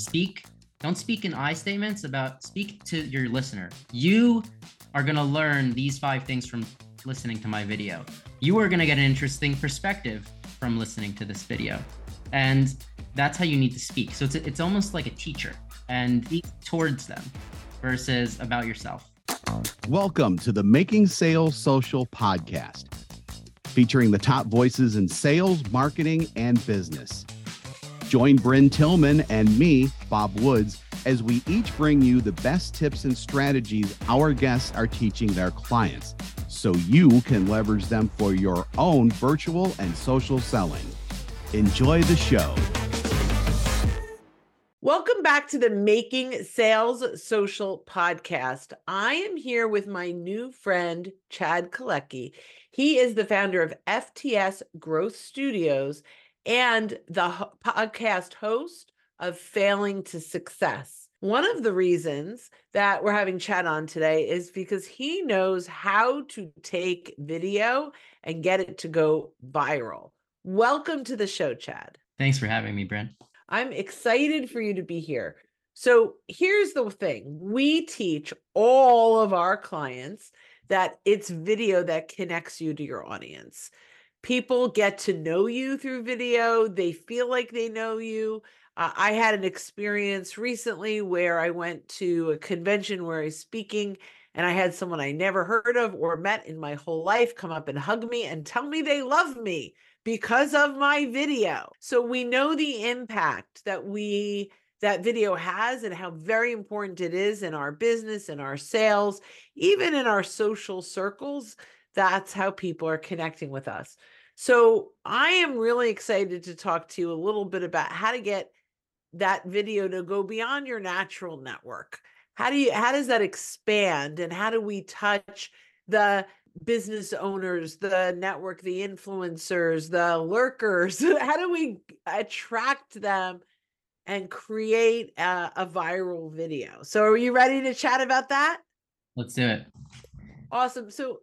speak. Don't speak in I statements about speak to your listener. You are going to learn these five things from listening to my video. You are going to get an interesting perspective from listening to this video. And that's how you need to speak. So it's, it's almost like a teacher and speak towards them versus about yourself. Welcome to the Making Sales Social podcast, featuring the top voices in sales, marketing, and business. Join Bryn Tillman and me, Bob Woods, as we each bring you the best tips and strategies our guests are teaching their clients so you can leverage them for your own virtual and social selling. Enjoy the show. Welcome back to the Making Sales Social podcast. I am here with my new friend, Chad Kaleky. He is the founder of FTS Growth Studios and the podcast host of Failing to Success. One of the reasons that we're having Chad on today is because he knows how to take video and get it to go viral. Welcome to the show, Chad. Thanks for having me, Brent. I'm excited for you to be here. So, here's the thing we teach all of our clients that it's video that connects you to your audience. People get to know you through video, they feel like they know you. Uh, I had an experience recently where I went to a convention where I was speaking and I had someone I never heard of or met in my whole life come up and hug me and tell me they love me because of my video. So we know the impact that we that video has and how very important it is in our business and our sales, even in our social circles. That's how people are connecting with us. So I am really excited to talk to you a little bit about how to get that video to go beyond your natural network. How do you how does that expand and how do we touch the business owners, the network, the influencers, the lurkers? How do we attract them and create a, a, viral video? So, are you ready to chat about that? Let's do it. Awesome. So,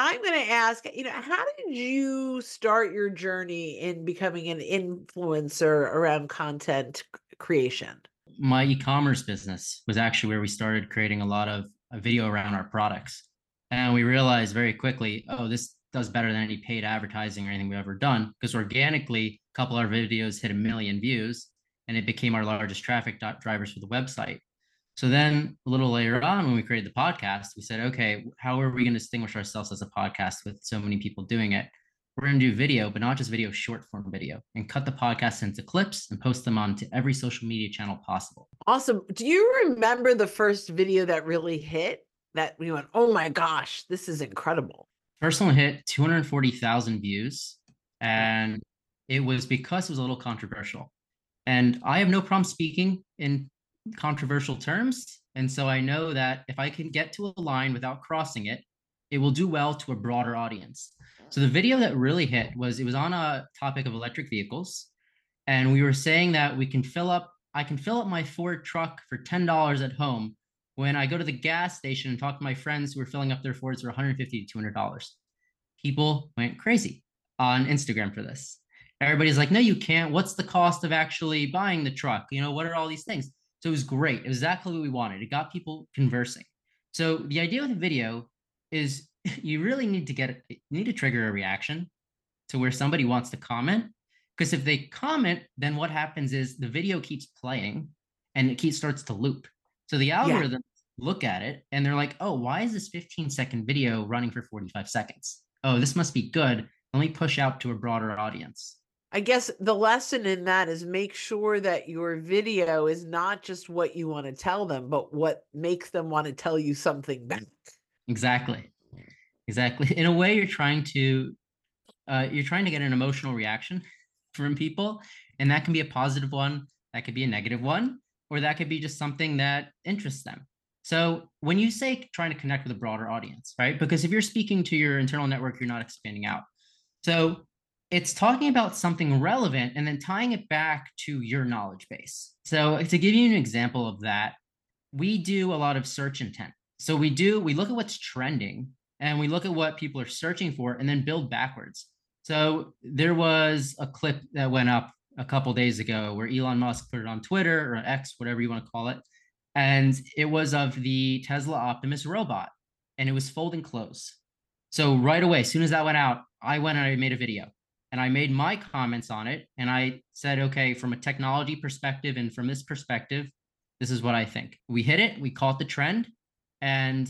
I'm going to ask, you know, how did you start your journey in becoming an influencer around content creation? My e commerce business was actually where we started creating a lot of video around our products. And we realized very quickly, oh, this does better than any paid advertising or anything we've ever done because organically, a couple of our videos hit a million views and it became our largest traffic drivers for the website. So then a little later on, when we created the podcast, we said, okay, how are we going to distinguish ourselves as a podcast with so many people doing it? We're going to do video, but not just video, short form video, and cut the podcast into clips and post them onto every social media channel possible. Awesome. Do you remember the first video that really hit? that we went, oh my gosh, this is incredible. First one hit 240,000 views. And it was because it was a little controversial. And I have no problem speaking in controversial terms. And so I know that if I can get to a line without crossing it, it will do well to a broader audience. So the video that really hit was it was on a topic of electric vehicles. And we were saying that we can fill up, I can fill up my Ford truck for $10 at home when I go to the gas station and talk to my friends who are filling up their Fords for 150 to 200 dollars, people went crazy on Instagram for this. Everybody's like, "No, you can't. What's the cost of actually buying the truck? You know, what are all these things?" So it was great. It was exactly what we wanted. It got people conversing. So the idea with a video is you really need to get you need to trigger a reaction to where somebody wants to comment because if they comment then what happens is the video keeps playing and it keeps starts to loop so the algorithm look at it and they're like, oh, why is this 15 second video running for 45 seconds? Oh, this must be good. Let me push out to a broader audience. I guess the lesson in that is make sure that your video is not just what you want to tell them, but what makes them want to tell you something back. Exactly. Exactly. In a way, you're trying to uh, you're trying to get an emotional reaction from people, and that can be a positive one, that could be a negative one, or that could be just something that interests them. So when you say trying to connect with a broader audience, right? Because if you're speaking to your internal network, you're not expanding out. So it's talking about something relevant and then tying it back to your knowledge base. So to give you an example of that, we do a lot of search intent. So we do, we look at what's trending and we look at what people are searching for and then build backwards. So there was a clip that went up a couple days ago where Elon Musk put it on Twitter or X, whatever you want to call it. And it was of the Tesla Optimus robot and it was folding clothes. So right away, as soon as that went out, I went and I made a video and I made my comments on it. And I said, okay, from a technology perspective and from this perspective, this is what I think. We hit it, we caught the trend, and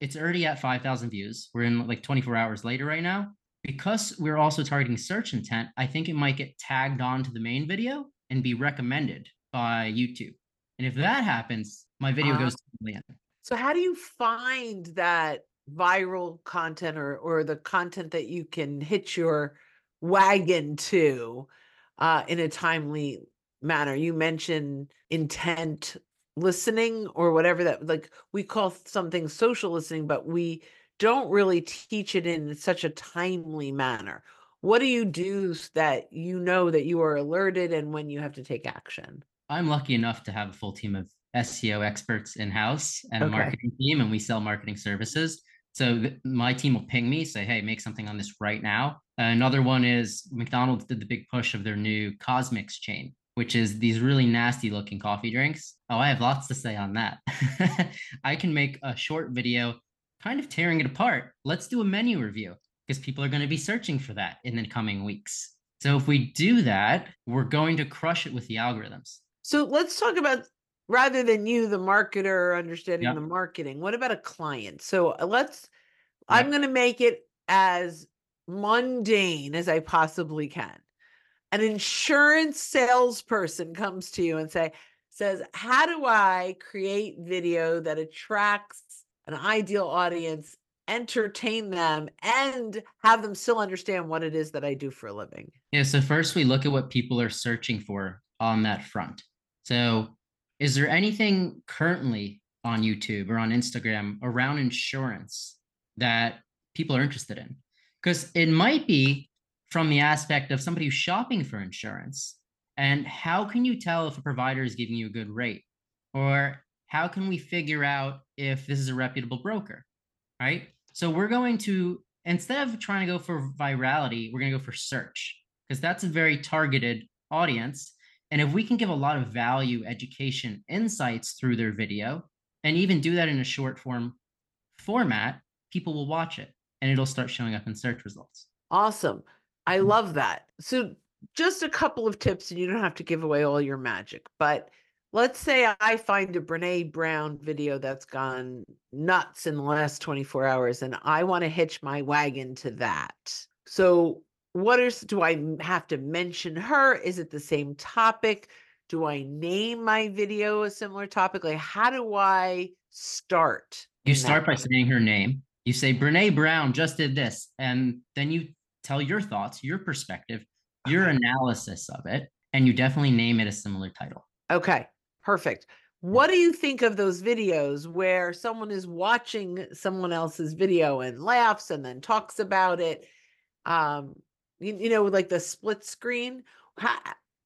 it's already at 5,000 views. We're in like 24 hours later right now. Because we're also targeting search intent, I think it might get tagged on to the main video and be recommended by YouTube. And if that happens, my video uh, goes to the million. So how do you find that viral content or or the content that you can hit your wagon to uh, in a timely manner? You mentioned intent listening or whatever that like we call something social listening, but we don't really teach it in such a timely manner. What do you do that you know that you are alerted and when you have to take action? I'm lucky enough to have a full team of SEO experts in house and okay. a marketing team, and we sell marketing services. So th- my team will ping me, say, "Hey, make something on this right now." Another one is McDonald's did the big push of their new CosMc's chain, which is these really nasty looking coffee drinks. Oh, I have lots to say on that. I can make a short video, kind of tearing it apart. Let's do a menu review because people are going to be searching for that in the coming weeks. So if we do that, we're going to crush it with the algorithms. So let's talk about rather than you, the marketer, understanding yep. the marketing, what about a client? So uh, let's, yep. I'm going to make it as mundane as I possibly can. An insurance salesperson comes to you and say, says, How do I create video that attracts an ideal audience, entertain them, and have them still understand what it is that I do for a living? Yeah. So, first, we look at what people are searching for on that front. So, is there anything currently on YouTube or on Instagram around insurance that people are interested in? Because it might be from the aspect of somebody who's shopping for insurance. And how can you tell if a provider is giving you a good rate? Or how can we figure out if this is a reputable broker? Right. So we're going to, instead of trying to go for virality, we're going to go for search because that's a very targeted audience and if we can give a lot of value, education, insights through their video, and even do that in a short form format, people will watch it and it'll start showing up in search results. Awesome. I mm-hmm. love that. So, just a couple of tips, and you don't have to give away all your magic, but let's say I find a Brene Brown video that's gone nuts in the last 24 hours, and I want to hitch my wagon to that. So, what is do I have to mention her? Is it the same topic? Do I name my video a similar topic? Like, how do I start? You start by saying her name. You say, Brene Brown just did this. And then you tell your thoughts, your perspective, your analysis of it. And you definitely name it a similar title. Okay, perfect. What do you think of those videos where someone is watching someone else's video and laughs and then talks about it? Um, you, you know, like the split screen. How,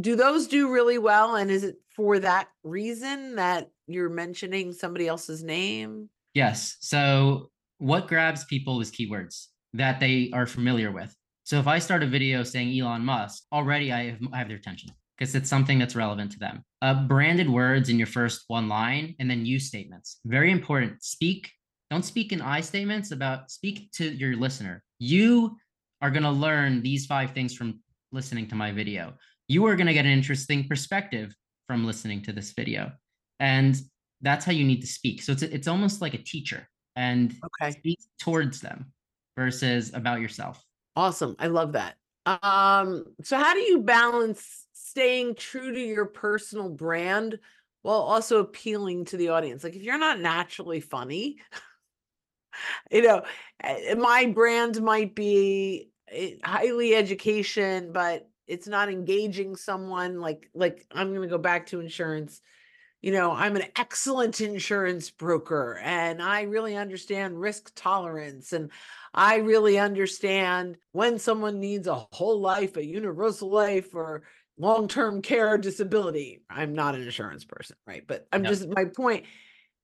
do those do really well? And is it for that reason that you're mentioning somebody else's name? Yes. So, what grabs people is keywords that they are familiar with. So, if I start a video saying Elon Musk, already I have, I have their attention because it's something that's relevant to them. Uh, branded words in your first one line and then use statements. Very important. Speak, don't speak in I statements about, speak to your listener. You are going to learn these five things from listening to my video. You are going to get an interesting perspective from listening to this video. And that's how you need to speak. So it's it's almost like a teacher and okay. speak towards them versus about yourself. Awesome. I love that. Um so how do you balance staying true to your personal brand while also appealing to the audience? Like if you're not naturally funny, you know, eh, my brand might be eh, highly education, but it's not engaging someone like like I'm going to go back to insurance. You know, I'm an excellent insurance broker and I really understand risk tolerance and I really understand when someone needs a whole life, a universal life or long-term care disability. I'm not an insurance person, right? But I'm just my point.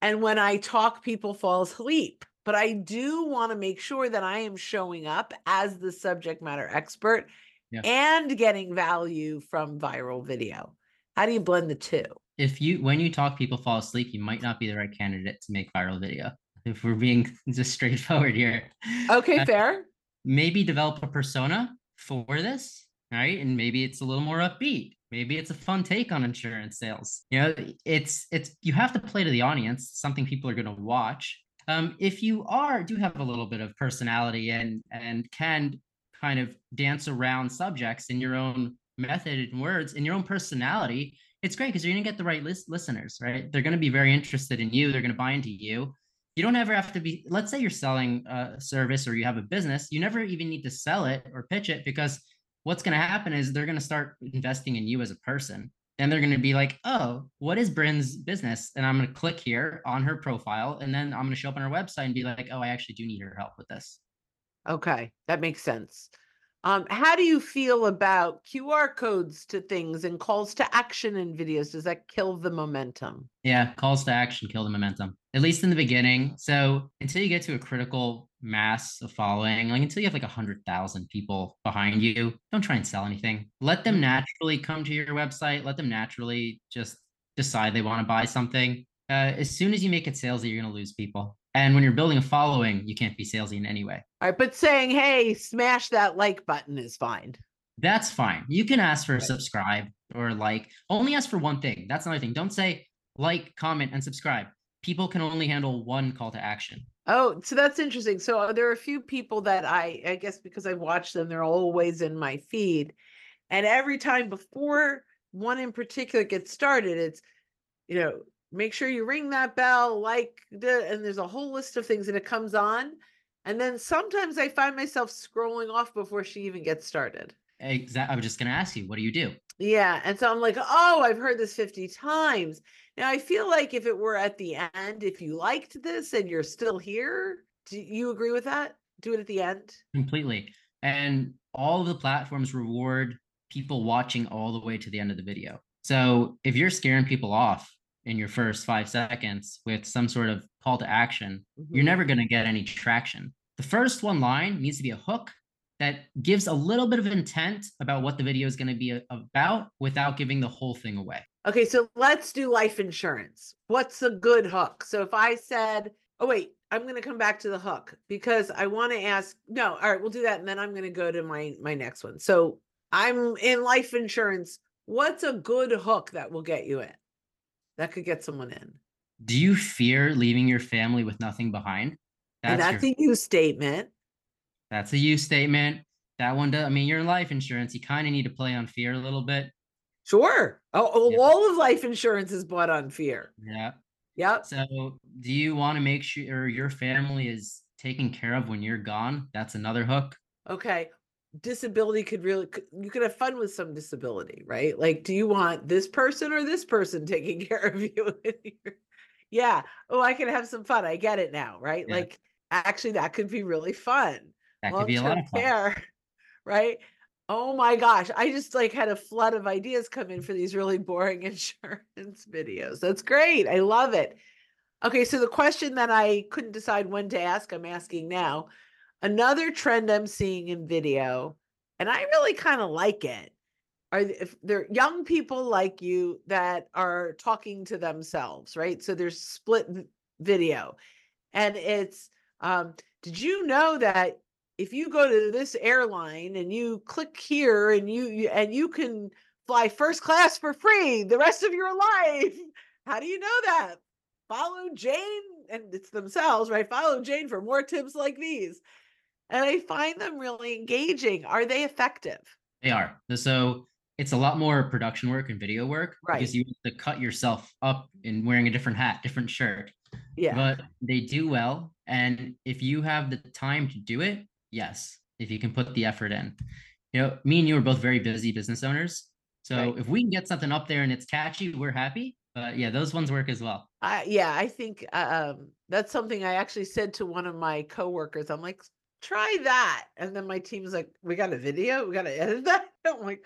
And when I talk people fall asleep but I do want to make sure that I am showing up as the subject matter expert Yeah. and getting value from viral video? How do you blend the two? If you when you talk people fall asleep, you might not be the right candidate to make viral video. If we're being just straightforward here. Okay, Uh, fair. maybe develop a persona for this, right? And maybe it's a little more upbeat. Maybe it's a fun take on insurance sales. You know, it's it's you have to play to the audience, something people are going to watch. Um, if you are do have a little bit of personality and and can kind of dance around subjects in your own method and words in your own personality, it's great because you're going to get the right lis- listeners, right? They're going to be very interested in you. They're going to buy into you you don't ever have to be let's say you're selling a service or you have a business you never even need to sell it or pitch it because what's going to happen is they're going to start investing in you as a person and they're going to be like oh what is bryn's business and i'm going to click here on her profile and then i'm going to show up on her website and be like oh i actually do need her help with this Okay, that makes sense. Um, how do you feel about QR codes to things and calls to action in videos? Does that kill the momentum? yeah calls to action kill the momentum at least in the beginning so until you get to a critical mass of following like until you have like a hundred thousand people behind you don't try and sell anything let them Mhm. naturally come to your website let them naturally just decide they want to buy something uh, as soon as you make it salesy you're going to lose people and when you're building a following you can't be salesy in any way All right, but saying, hey, smash that like button is fine. that's fine you can ask for a Right. subscribe or like only ask for one thing that's another thing don't say like comment and subscribe people can only handle one call to action Oh, so that's interesting. So uh, there are a few people that I, I guess because I've watched them, they're always in my feed. And every time before one in particular gets started, it's, you know, make sure you ring that bell, like, and there's a whole list of things and it comes on. And then sometimes I find myself scrolling off before she even gets started. Exactly. I was just going to ask you, what do you do? Yeah. And so I'm like, oh, I've heard this 50 times. Now I feel like if it were at the end, if you liked this and you're still here, do you agree with that? Do it at the end? Completely. And all of the platforms reward people watching all the way to the end of the video. So if you're scaring people off in your first five seconds with some sort of call to action, you're Mhm. never going to get any traction. The first one line needs to be a hook that gives a little bit of intent about what the video is going to be about without giving the whole thing away. Okay, so let's do life insurance. What's a good hook? So if I said, oh, wait, I'm going to come back to the hook because I want to ask. No, all right, we'll do that. And then I'm going to go to my my next one. So I'm in life insurance. What's a good hook that will get you in? That could get someone in. Do you fear leaving your family with nothing behind? and your that's a you statement. That's a you statement. That one does. I mean, you're in life insurance. You kind of need to play on fear a little bit. Sure. Oh, oh, Yeah. all of life insurance is bought on fear. Yeah. Yep. So, do you want to make sure your family is taken care of when you're gone? That's another hook. Okay. Disability could really you could have fun with some disability, right? Like, do you want this person or this person taking care of you? yeah. Oh, I can have some fun. I get it now, right? Yeah. Like, actually, that could be really fun. That could be a lot of fun. care, right? Oh my gosh, I just like had a flood of ideas come in for these really boring insurance videos. That's great. I love it. Okay, so the question that I couldn't decide when to ask, I'm asking now. Another trend I'm seeing in video, and I really kind of like it, are if they're young people like you that are talking to themselves, right? So there's split video, and it's um, did you know that if you go to this airline and you click here and you, you and you can fly first class for free the rest of your life how do you know that? Follow jane and it's themselves right? Follow jane for more tips like these and i find them really engaging are they effective They are. So, it's a lot more production work and video work Right. because you have to cut yourself up in wearing a different hat, different shirt. yeah But they do well. And if you have the time to do it, yes, if you can put the effort in. You know, me and you are both very busy business owners. So Right. if we can get something up there and it's catchy, we're happy. But yeah, those ones work as well. I, yeah, I think uh, um, that's something I actually said to one of my coworkers. I'm like, try that. And then my team's like, we got a video, we got to edit that. I'm like,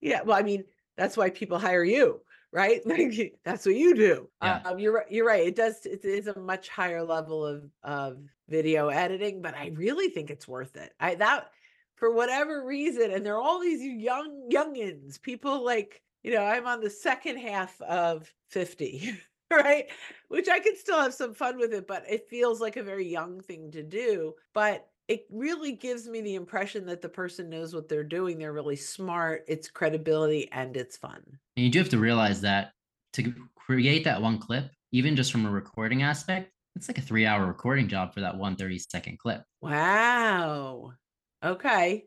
yeah, well, I mean, that's why people hire you, right? Like that's what you do. Yeah. Um, you're right. You're right. It does. It is a much higher level of of video editing, but I really think it's worth it. I that for whatever reason, and there are all these young youngins, people like, you know, I'm on the second half of 50, right? Which I can still have some fun with it, but it feels like a very young thing to do. But it really gives me the impression that the person knows what they're doing. They're really smart, it's credibility, and it's fun. And you do have to realize that to create that one clip, even just from a recording aspect, it's like a three hour recording job for that one 30 second clip. Wow. Okay.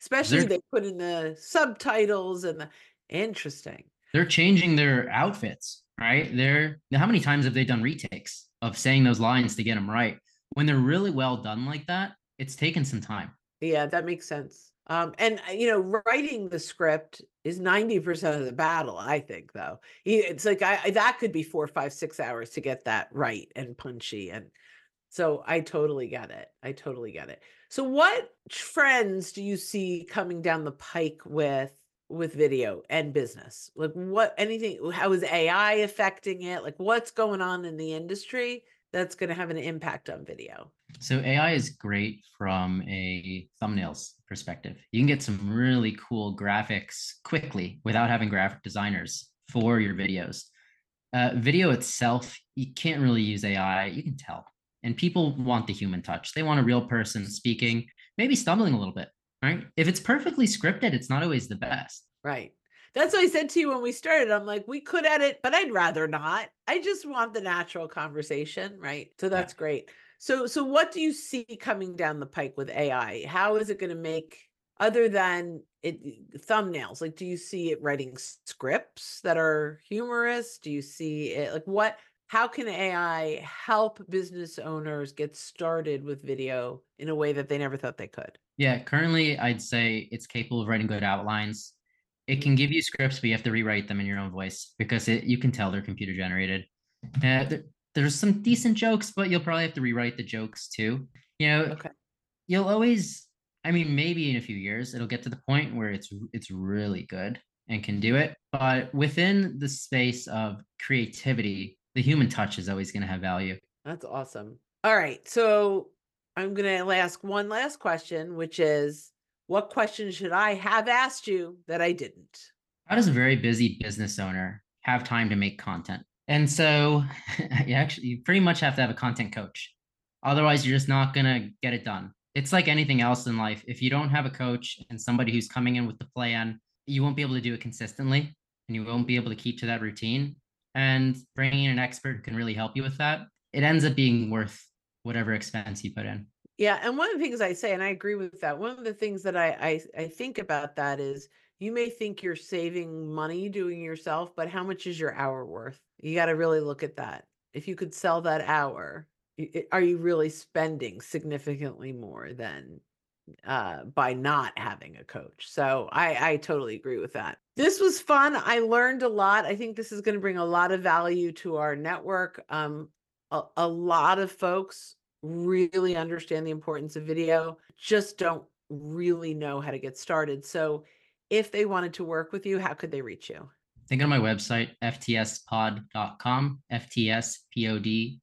Especially they put in the subtitles and the interesting. They're changing their outfits, right? They're how many times have they done retakes of saying those lines to get them right? When they're really well done like that, it's taken some time. Yeah, that makes sense. Um, and uh, you know, writing the script is 90% of the battle, I think, though. It's like I that could be four, five, six hours to get that right and punchy. And so I totally get it. I totally get it. So what trends do you see coming down the pike with with video and business? Like what anything how is AI affecting it? Like what's going on in the industry that's going to have an impact on video? So AI is great from a thumbnails perspective. You can get some really cool graphics quickly without having graphic designers for your videos. Uh, video itself, you can't really use AI. You can tell. And people want the human touch. They want a real person speaking, maybe stumbling a little bit, right? If it's perfectly scripted, it's not always the best. Right. That's what I said to you when we started. I'm like, we could edit, but I'd rather not. I just want the natural conversation, right? So that's yeah. great. So so what do you see coming down the pike with AI? How is it going to make other than it thumbnails? Like do you see it writing scripts that are humorous? Do you see it like what how can AI help business owners get started with video in a way that they never thought they could? Yeah, currently I'd say it's capable of writing good outlines. It can give you scripts, but you have to rewrite them in your own voice because it, you can tell they're computer generated. Uh, there, there's some decent jokes, but you'll probably have to rewrite the jokes too. You know, okay. you'll always. I mean, maybe in a few years it'll get to the point where it's it's really good and can do it. But within the space of creativity, the human touch is always going to have value. That's awesome. All right, so I'm going to ask one last question, which is, what questions should I have asked you that I didn't? How does a very busy business owner have time to make content? And so you actually you pretty much have to have a content coach. Otherwise, you're just not going to get it done. It's like anything else in life. If you don't have a coach and somebody who's coming in with the plan, you won't be able to do it consistently and you won't be able to keep to that routine. And bringing in an expert who can really help you with that. It ends up being worth whatever expense you put in. Yeah. And one of the things I say, and I agree with that, one of the things that I, I, I think about that is you may think you're saving money doing yourself, but how much is your hour worth? You got to really look at that. If you could sell that hour, are you really spending significantly more than uh, by not having a coach? So I, I totally agree with that. This was fun. I learned a lot. I think this is going to bring a lot of value to our network. Um, a, a lot of folks really understand the importance of video, just don't really know how to get started. So if they wanted to work with you, how could they reach you? Think on my website, ftspod.com, ftspod.com.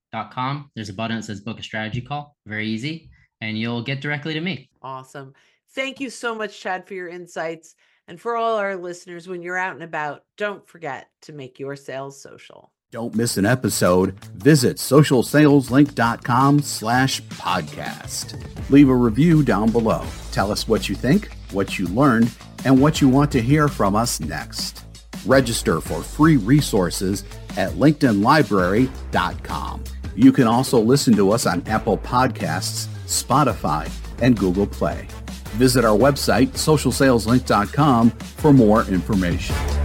There's a button that says book a strategy call. Very easy. And you'll get directly to me. Awesome. Thank you so much, Chad, for your insights. And for all our listeners, when you're out and about, don't forget to make your sales social. Don't miss an episode. Visit socialsaleslink.com slash podcast. Leave a review down below. Tell us what you think, what you learned, and what you want to hear from us next. Register for free resources at linkedinlibrary.com. You can also listen to us on Apple Podcasts, Spotify, and Google Play. Visit our website, socialsaleslink.com, for more information.